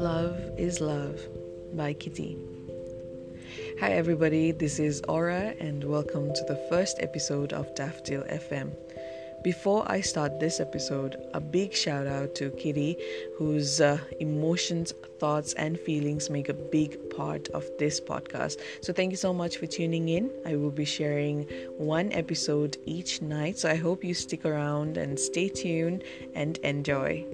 is Love by Kitty. Hi, everybody, this is Aura, and welcome to the first episode of Daffodil FM. Before I start this episode, a big shout out to Kitty, whose uh, emotions, thoughts, and feelings make a big part of this podcast. So, thank you so much for tuning in. I will be sharing one episode each night, so I hope you stick around and stay tuned and enjoy.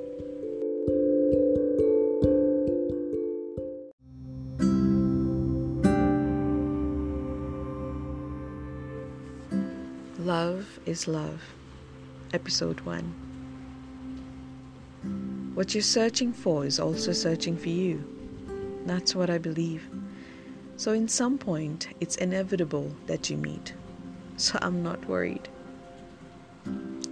Love is Love, Episode 1. What you're searching for is also searching for you. That's what I believe. So, in some point, it's inevitable that you meet. So, I'm not worried.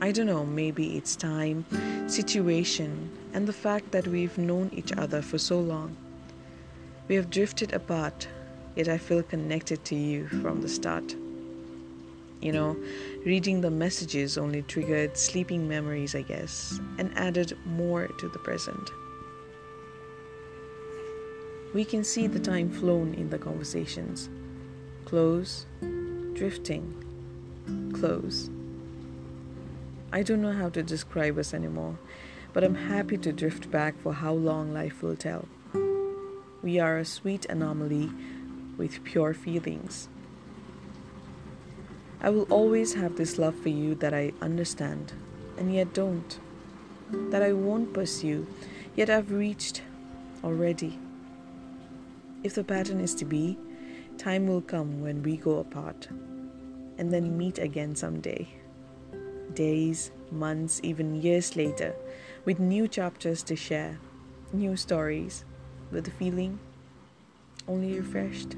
I don't know, maybe it's time, situation, and the fact that we've known each other for so long. We have drifted apart, yet I feel connected to you from the start. You know, reading the messages only triggered sleeping memories, I guess, and added more to the present. We can see the time flown in the conversations. Close, drifting, close. I don't know how to describe us anymore, but I'm happy to drift back for how long life will tell. We are a sweet anomaly with pure feelings. I will always have this love for you that I understand and yet don't, that I won't pursue, yet I've reached already. If the pattern is to be, time will come when we go apart and then meet again someday. Days, months, even years later, with new chapters to share, new stories, with the feeling only refreshed.